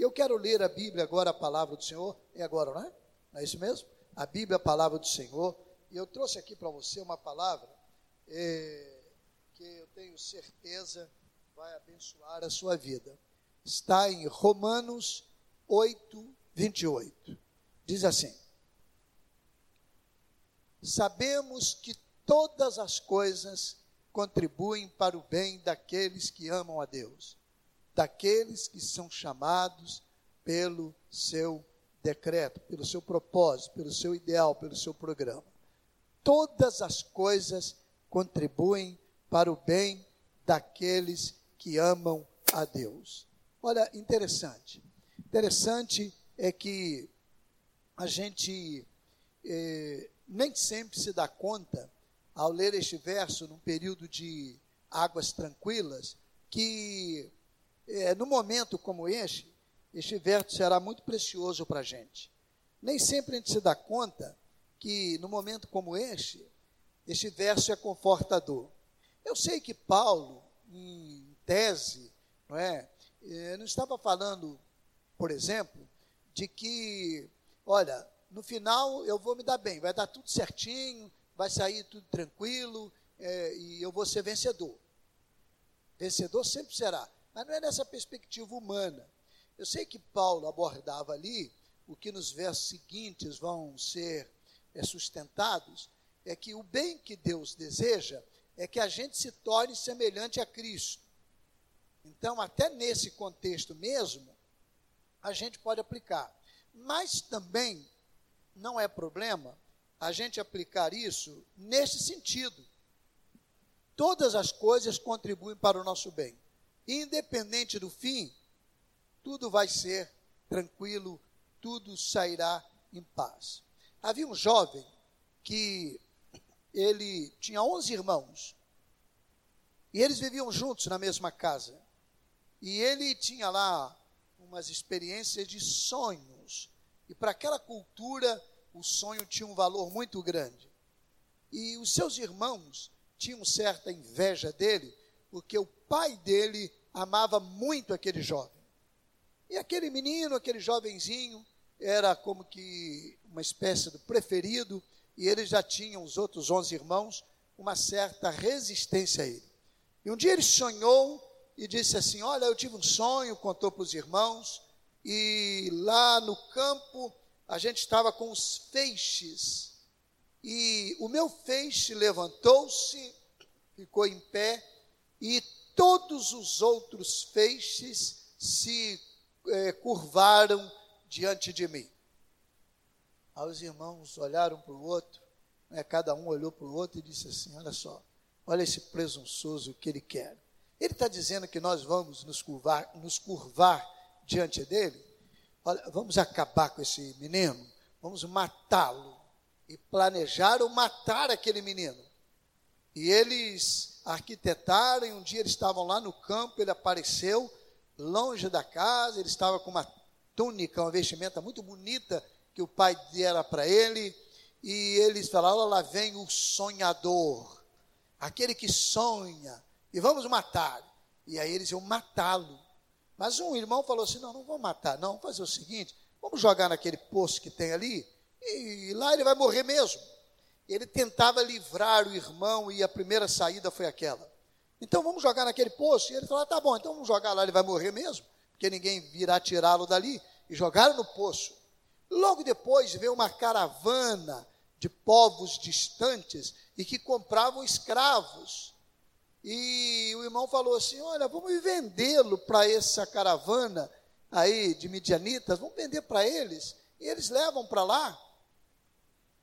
E eu quero ler a Bíblia agora, a palavra do Senhor. É agora, não é? Não é isso mesmo? A Bíblia, a palavra do Senhor. E eu trouxe aqui para você uma palavra é, que eu tenho certeza vai abençoar a sua vida. Está em Romanos 8, 28. Diz assim: Sabemos que todas as coisas contribuem para o bem daqueles que amam a Deus, daqueles que são chamados pelo seu decreto, pelo seu propósito, pelo seu ideal, pelo seu programa. Todas as coisas contribuem para o bem daqueles que amam a Deus. Olha, interessante. Interessante é que a gente eh, nem sempre se dá conta, ao ler este verso, num período de águas tranquilas, que eh, no momento como este, este verso será muito precioso para a gente. Nem sempre a gente se dá conta que no momento como este, este verso é confortador. Eu sei que Paulo, em tese, não é, eh, não estava falando, por exemplo, de que, olha, no final eu vou me dar bem, vai dar tudo certinho, vai sair tudo tranquilo é, e eu vou ser vencedor. Vencedor sempre será, mas não é nessa perspectiva humana. Eu sei que Paulo abordava ali o que nos versos seguintes vão ser é, sustentados, é que o bem que Deus deseja é que a gente se torne semelhante a Cristo. Então, até nesse contexto mesmo, a gente pode aplicar. Mas também não é problema a gente aplicar isso nesse sentido. Todas as coisas contribuem para o nosso bem. Independente do fim, tudo vai ser tranquilo, tudo sairá em paz. Havia um jovem que ele tinha 11 irmãos. E eles viviam juntos na mesma casa. E ele tinha lá umas experiências de sonhos. E para aquela cultura, o sonho tinha um valor muito grande. E os seus irmãos tinham certa inveja dele, porque o pai dele amava muito aquele jovem. E aquele menino, aquele jovenzinho, era como que uma espécie do preferido, e ele já tinha, os outros onze irmãos, uma certa resistência a ele. E um dia ele sonhou e disse assim: Olha, eu tive um sonho, contou para os irmãos, e lá no campo a gente estava com os feixes, e o meu feixe levantou-se, ficou em pé, e todos os outros feixes se é, curvaram diante de mim. Aí os irmãos olharam para o outro, né, cada um olhou para o outro e disse assim: Olha só, olha esse presunçoso que ele quer. Ele está dizendo que nós vamos nos curvar, nos curvar diante dele. Olha, vamos acabar com esse menino, vamos matá-lo. E planejaram matar aquele menino. E eles arquitetaram, e um dia eles estavam lá no campo, ele apareceu longe da casa, ele estava com uma túnica, uma vestimenta muito bonita que o pai dera para ele, e eles falaram: lá vem o sonhador, aquele que sonha, e vamos matar. E aí eles iam matá-lo. Mas um irmão falou assim: não, não vamos matar, não, vamos fazer o seguinte: vamos jogar naquele poço que tem ali, e lá ele vai morrer mesmo. Ele tentava livrar o irmão, e a primeira saída foi aquela. Então vamos jogar naquele poço. E ele falou: tá bom, então vamos jogar lá, ele vai morrer mesmo, porque ninguém virá tirá-lo dali. E jogaram no poço. Logo depois veio uma caravana de povos distantes e que compravam escravos. E o irmão falou assim: Olha, vamos vendê-lo para essa caravana aí de midianitas, vamos vender para eles, e eles levam para lá.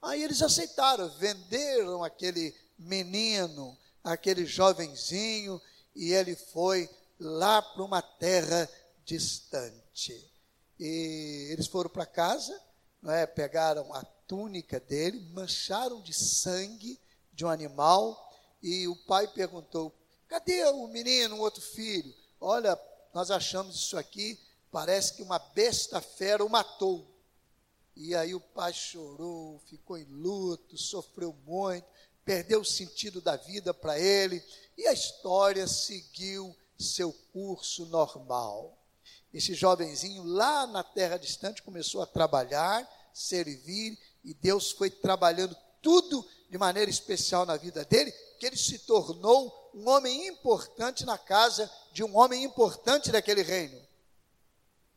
Aí eles aceitaram, venderam aquele menino, aquele jovenzinho, e ele foi lá para uma terra distante. E eles foram para casa, não é? pegaram a túnica dele, mancharam de sangue de um animal, e o pai perguntou: cadê o menino, o outro filho? Olha, nós achamos isso aqui, parece que uma besta fera o matou. E aí o pai chorou, ficou em luto, sofreu muito, perdeu o sentido da vida para ele, e a história seguiu seu curso normal. Esse jovenzinho lá na terra distante começou a trabalhar, servir, e Deus foi trabalhando tudo de maneira especial na vida dele, que ele se tornou um homem importante na casa de um homem importante daquele reino.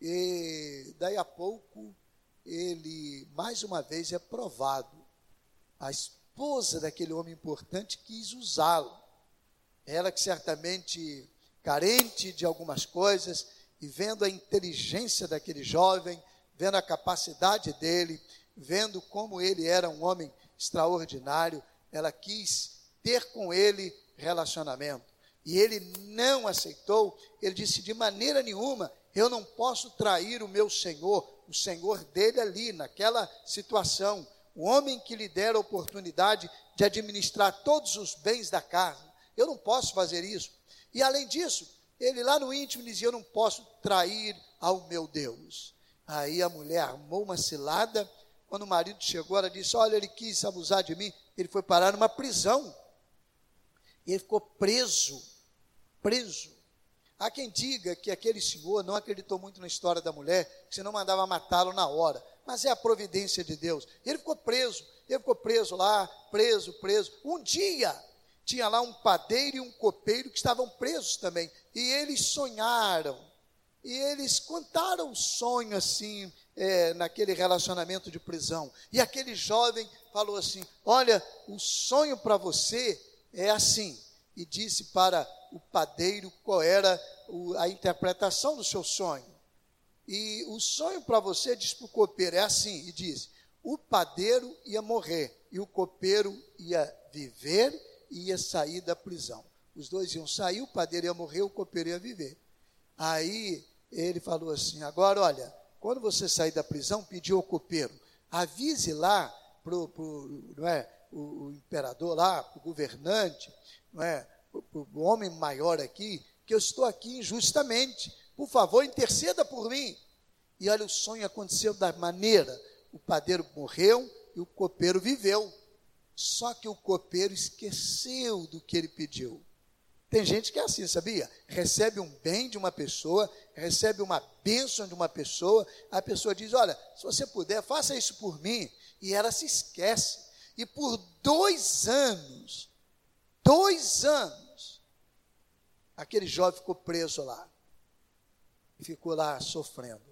E daí a pouco ele mais uma vez é provado. A esposa daquele homem importante quis usá-lo. Ela que certamente carente de algumas coisas e vendo a inteligência daquele jovem, vendo a capacidade dele, vendo como ele era um homem extraordinário, ela quis ter com ele relacionamento. E ele não aceitou, ele disse: de maneira nenhuma, eu não posso trair o meu Senhor, o Senhor dele ali, naquela situação, o homem que lhe dera a oportunidade de administrar todos os bens da casa. Eu não posso fazer isso. E além disso, ele lá no íntimo dizia: Eu não posso trair ao meu Deus. Aí a mulher armou uma cilada quando o marido chegou, ela disse: Olha, ele quis abusar de mim. Ele foi parar numa prisão. E ele ficou preso. Preso. Há quem diga que aquele senhor não acreditou muito na história da mulher, que senão mandava matá-lo na hora. Mas é a providência de Deus. Ele ficou preso. Ele ficou preso lá, preso, preso. Um dia, tinha lá um padeiro e um copeiro que estavam presos também. E eles sonharam. E eles contaram um sonho assim, é, naquele relacionamento de prisão. E aquele jovem falou assim: Olha, o sonho para você é assim. E disse para o padeiro qual era a interpretação do seu sonho. E o sonho para você, disse para o copeiro, é assim: e disse: O padeiro ia morrer e o copeiro ia viver e ia sair da prisão. Os dois iam sair, o padeiro ia morrer, o copeiro ia viver. Aí ele falou assim: Agora, olha, quando você sair da prisão, pediu ao copeiro, avise lá para não é, o, o imperador lá, o governante, não é, para o homem maior aqui, que eu estou aqui injustamente. Por favor, interceda por mim. E olha, o sonho aconteceu da maneira: o padeiro morreu e o copeiro viveu. Só que o copeiro esqueceu do que ele pediu. Tem gente que é assim, sabia? Recebe um bem de uma pessoa, recebe uma bênção de uma pessoa, a pessoa diz: Olha, se você puder, faça isso por mim. E ela se esquece. E por dois anos, dois anos, aquele jovem ficou preso lá. E ficou lá sofrendo.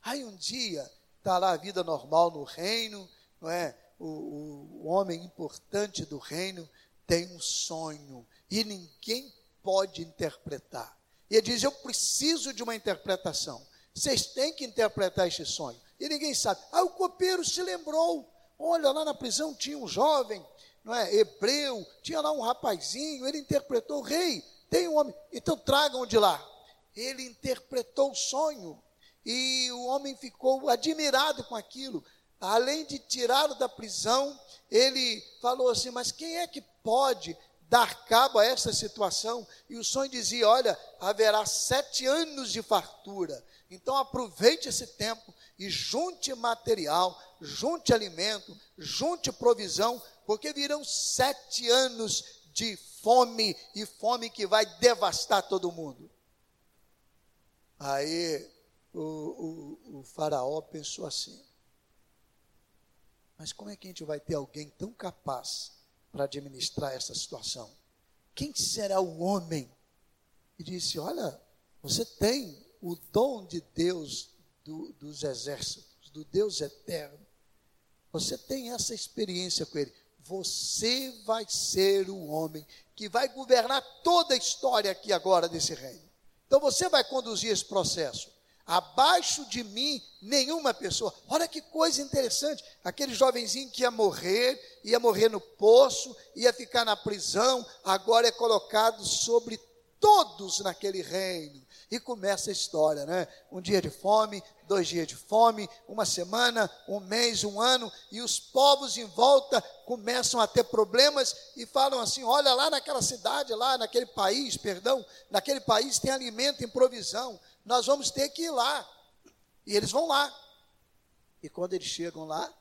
Aí um dia, está lá a vida normal no reino, não é? O, o, homem importante do reino tem um sonho e ninguém pode interpretar. E ele diz: Eu preciso de uma interpretação. Vocês têm que interpretar este sonho. E ninguém sabe. Ah, o copeiro se lembrou. Olha, lá na prisão tinha um jovem, não é? Hebreu, tinha lá um rapazinho, ele interpretou, rei, tem um homem, então tragam de lá. Ele interpretou o sonho. E o homem ficou admirado com aquilo. Além de tirá-lo da prisão, ele falou assim: Mas quem é que pode dar cabo a essa situação. E o sonho dizia: olha, haverá sete anos de fartura. Então aproveite esse tempo e junte material, junte alimento, junte provisão, porque virão sete anos de fome e fome que vai devastar todo mundo. Aí o, o, o faraó pensou assim: mas como é que a gente vai ter alguém tão capaz para administrar essa situação. Quem será o homem? E disse: Olha, você tem o dom de Deus do, dos exércitos, do Deus eterno. Você tem essa experiência com Ele. Você vai ser o homem que vai governar toda a história aqui agora desse reino. Então você vai conduzir esse processo. Abaixo de mim, nenhuma pessoa. Olha que coisa interessante. Aquele jovenzinho que ia morrer, ia morrer no poço, ia ficar na prisão, agora é colocado sobre todos naquele reino. E começa a história, né? Um dia de fome, dois dias de fome, uma semana, um mês, um ano, e os povos em volta começam a ter problemas e falam assim: olha lá naquela cidade, lá naquele país, perdão, naquele país tem alimento em provisão nós vamos ter que ir lá. E eles vão lá. E quando eles chegam lá,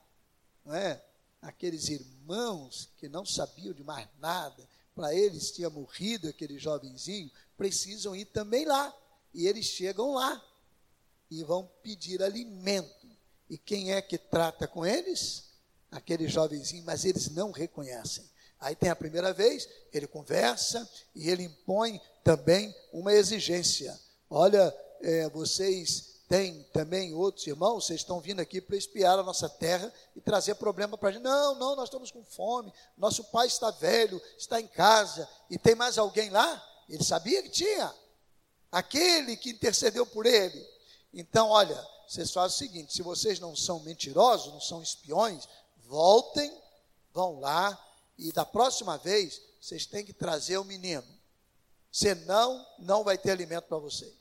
não é? aqueles irmãos que não sabiam de mais nada, para eles tinha morrido aquele jovenzinho, precisam ir também lá. E eles chegam lá. e vão pedir alimento. E quem é que trata com eles? Aquele jovenzinho, mas eles não reconhecem. Aí tem a primeira vez, ele conversa e ele impõe também uma exigência. Olha, é, vocês têm também outros irmãos, vocês estão vindo aqui para espiar a nossa terra e trazer problema para a gente. Não, não, nós estamos com fome, nosso pai está velho, está em casa, e tem mais alguém lá? Ele sabia que tinha. Aquele que intercedeu por ele. Então, olha, vocês fazem o seguinte: se vocês não são mentirosos, não são espiões, voltem, vão lá e da próxima vez, vocês têm que trazer o menino. Senão, não vai ter alimento para vocês.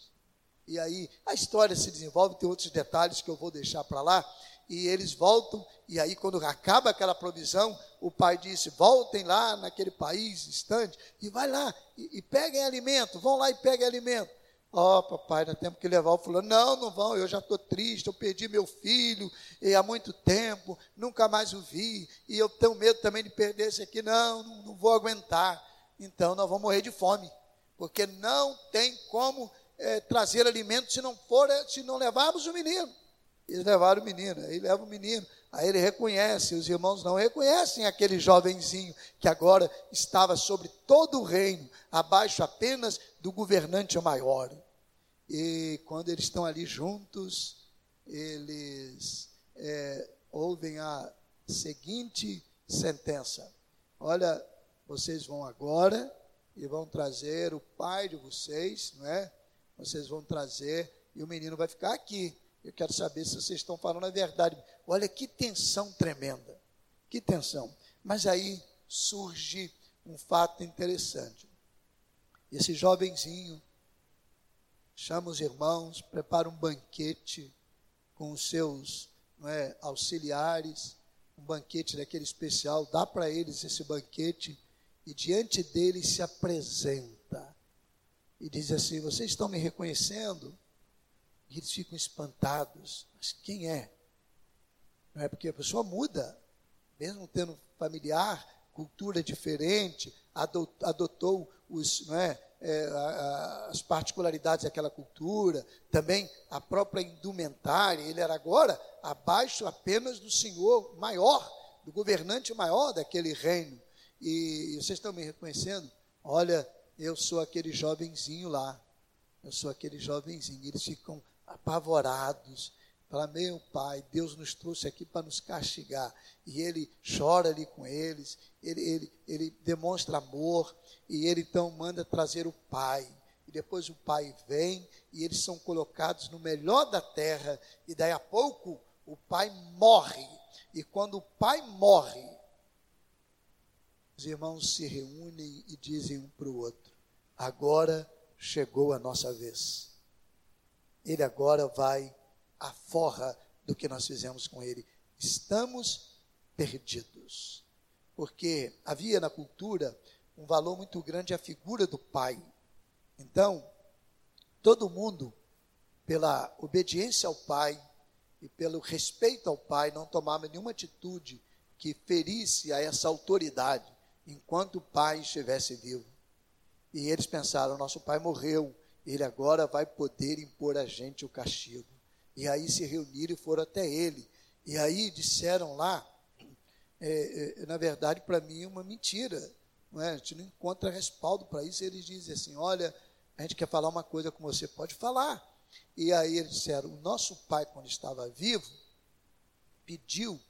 E aí, a história se desenvolve, tem outros detalhes que eu vou deixar para lá. E eles voltam, e aí, quando acaba aquela provisão, o pai disse: voltem lá naquele país distante, e vai lá, e, e peguem alimento, vão lá e peguem alimento. Ó, oh, papai, nós temos que levar o fulano. Não, não vão, eu já estou triste, eu perdi meu filho e há muito tempo, nunca mais o vi, e eu tenho medo também de perder esse aqui. Não, não, não vou aguentar. Então nós vamos morrer de fome, porque não tem como é, trazer alimento se não for, é, se não levarmos o menino. Eles levaram o menino, aí leva o menino, aí ele reconhece, os irmãos não reconhecem aquele jovenzinho que agora estava sobre todo o reino, abaixo apenas do governante maior. E quando eles estão ali juntos, eles é, ouvem a seguinte sentença: Olha, vocês vão agora e vão trazer o pai de vocês, não é? Vocês vão trazer e o menino vai ficar aqui. Eu quero saber se vocês estão falando a verdade. Olha que tensão tremenda. Que tensão. Mas aí surge um fato interessante. Esse jovenzinho chama os irmãos, prepara um banquete com os seus é, auxiliares, um banquete daquele especial, dá para eles esse banquete e diante deles se apresenta e diz assim: Vocês estão me reconhecendo? E eles ficam espantados. Mas quem é? Não é porque a pessoa muda, mesmo tendo familiar, cultura diferente, adotou os, não é, é, as particularidades daquela cultura, também a própria indumentária. Ele era agora abaixo apenas do senhor maior, do governante maior daquele reino. E, e vocês estão me reconhecendo? Olha, eu sou aquele jovenzinho lá. Eu sou aquele jovenzinho. Eles ficam apavorados. Fala, meu pai, Deus nos trouxe aqui para nos castigar. E ele chora ali com eles, ele, ele, ele demonstra amor, e ele então manda trazer o pai. E depois o pai vem, e eles são colocados no melhor da terra, e daí a pouco o pai morre. E quando o pai morre, os irmãos se reúnem e dizem um para o outro: agora chegou a nossa vez ele agora vai à forra do que nós fizemos com ele. Estamos perdidos. Porque havia na cultura um valor muito grande a figura do pai. Então, todo mundo, pela obediência ao pai e pelo respeito ao pai, não tomava nenhuma atitude que ferisse a essa autoridade enquanto o pai estivesse vivo. E eles pensaram: nosso pai morreu, ele agora vai poder impor a gente o castigo. E aí se reuniram e foram até ele. E aí disseram lá, é, é, na verdade, para mim é uma mentira. Não é? A gente não encontra respaldo para isso. Eles dizem assim: olha, a gente quer falar uma coisa com você, pode falar. E aí eles disseram: o nosso pai, quando estava vivo, pediu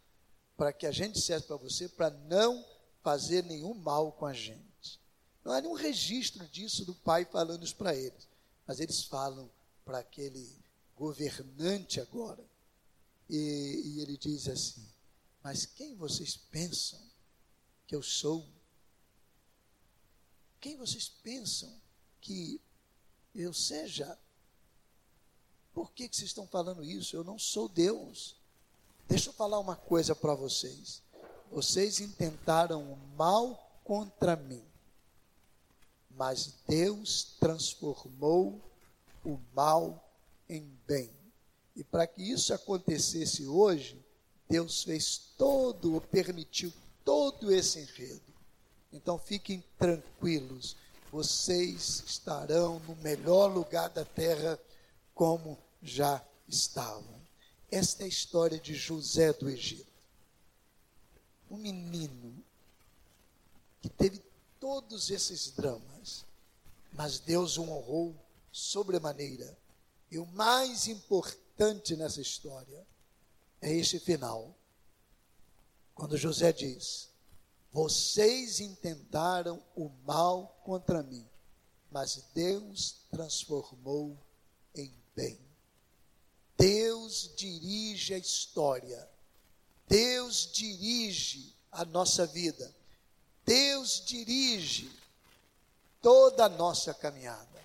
para que a gente dissesse para você para não fazer nenhum mal com a gente. Não há nenhum registro disso do pai falando isso para eles. Mas eles falam para aquele governante agora. E, e ele diz assim: Mas quem vocês pensam que eu sou? Quem vocês pensam que eu seja? Por que, que vocês estão falando isso? Eu não sou Deus. Deixa eu falar uma coisa para vocês. Vocês intentaram o mal contra mim mas Deus transformou o mal em bem. E para que isso acontecesse hoje, Deus fez todo, ou permitiu todo esse enredo. Então fiquem tranquilos, vocês estarão no melhor lugar da terra, como já estavam. Esta é a história de José do Egito. Um menino que teve todos esses dramas, mas Deus o honrou sobremaneira. E o mais importante nessa história é este final. Quando José diz: Vocês intentaram o mal contra mim, mas Deus transformou em bem. Deus dirige a história. Deus dirige a nossa vida. Deus dirige toda a nossa caminhada.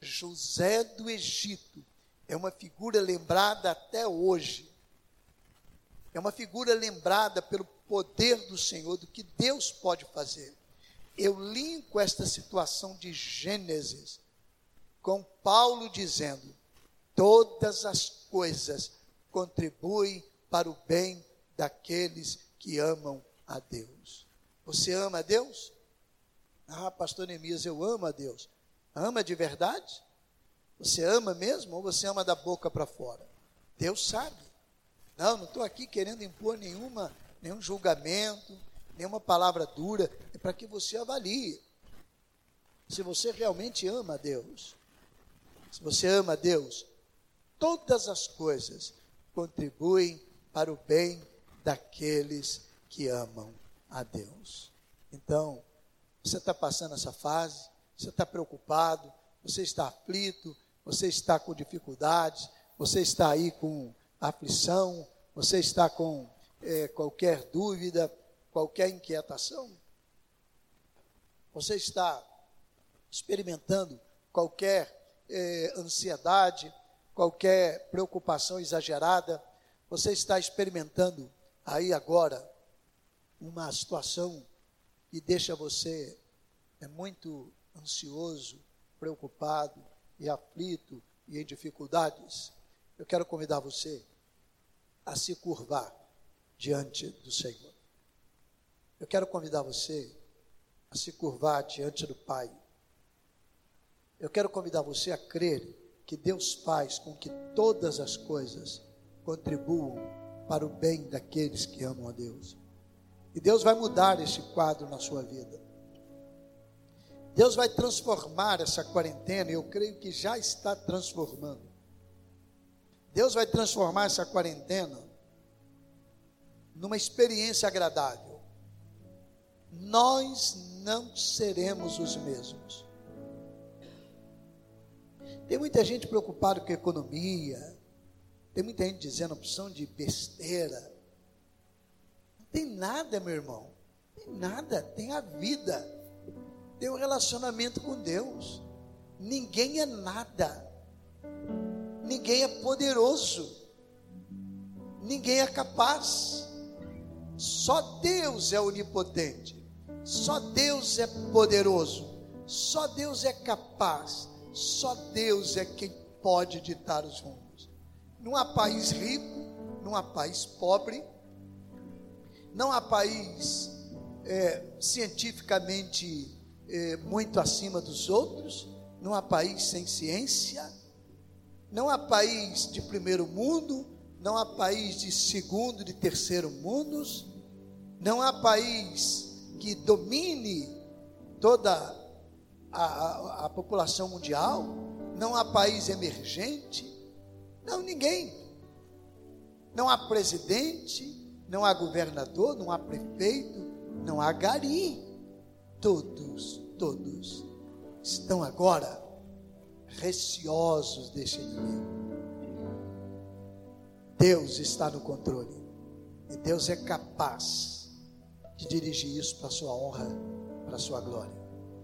José do Egito é uma figura lembrada até hoje. É uma figura lembrada pelo poder do Senhor, do que Deus pode fazer. Eu linko esta situação de Gênesis com Paulo dizendo: todas as coisas contribuem para o bem daqueles que amam a Deus. Você ama a Deus? Ah, pastor Neemias, eu amo a Deus. Ama de verdade? Você ama mesmo ou você ama da boca para fora? Deus sabe. Não, não estou aqui querendo impor nenhuma, nenhum julgamento, nenhuma palavra dura. É para que você avalie se você realmente ama a Deus. Se você ama a Deus, todas as coisas contribuem para o bem daqueles que amam a Deus. Então, você está passando essa fase, você está preocupado, você está aflito, você está com dificuldades, você está aí com aflição, você está com é, qualquer dúvida, qualquer inquietação, você está experimentando qualquer é, ansiedade, qualquer preocupação exagerada, você está experimentando aí agora uma situação que deixa você é muito ansioso, preocupado e aflito e em dificuldades, eu quero convidar você a se curvar diante do Senhor. Eu quero convidar você a se curvar diante do Pai. Eu quero convidar você a crer que Deus faz com que todas as coisas contribuam para o bem daqueles que amam a Deus. E Deus vai mudar esse quadro na sua vida. Deus vai transformar essa quarentena, e eu creio que já está transformando. Deus vai transformar essa quarentena numa experiência agradável. Nós não seremos os mesmos. Tem muita gente preocupada com economia, tem muita gente dizendo opção de besteira. Tem nada, meu irmão. Tem nada, tem a vida ter um relacionamento com Deus. Ninguém é nada. Ninguém é poderoso. Ninguém é capaz. Só Deus é onipotente. Só Deus é poderoso. Só Deus é capaz. Só Deus é quem pode ditar os rumos. Não há país rico, não há país pobre, não há país é, cientificamente é, muito acima dos outros, não há país sem ciência, não há país de primeiro mundo, não há país de segundo, de terceiro mundos, não há país que domine toda a, a, a população mundial, não há país emergente, não, ninguém. Não há presidente, não há governador, não há prefeito, não há gari todos, todos estão agora receosos deste inimigo. Deus está no controle. E Deus é capaz de dirigir isso para a sua honra, para a sua glória.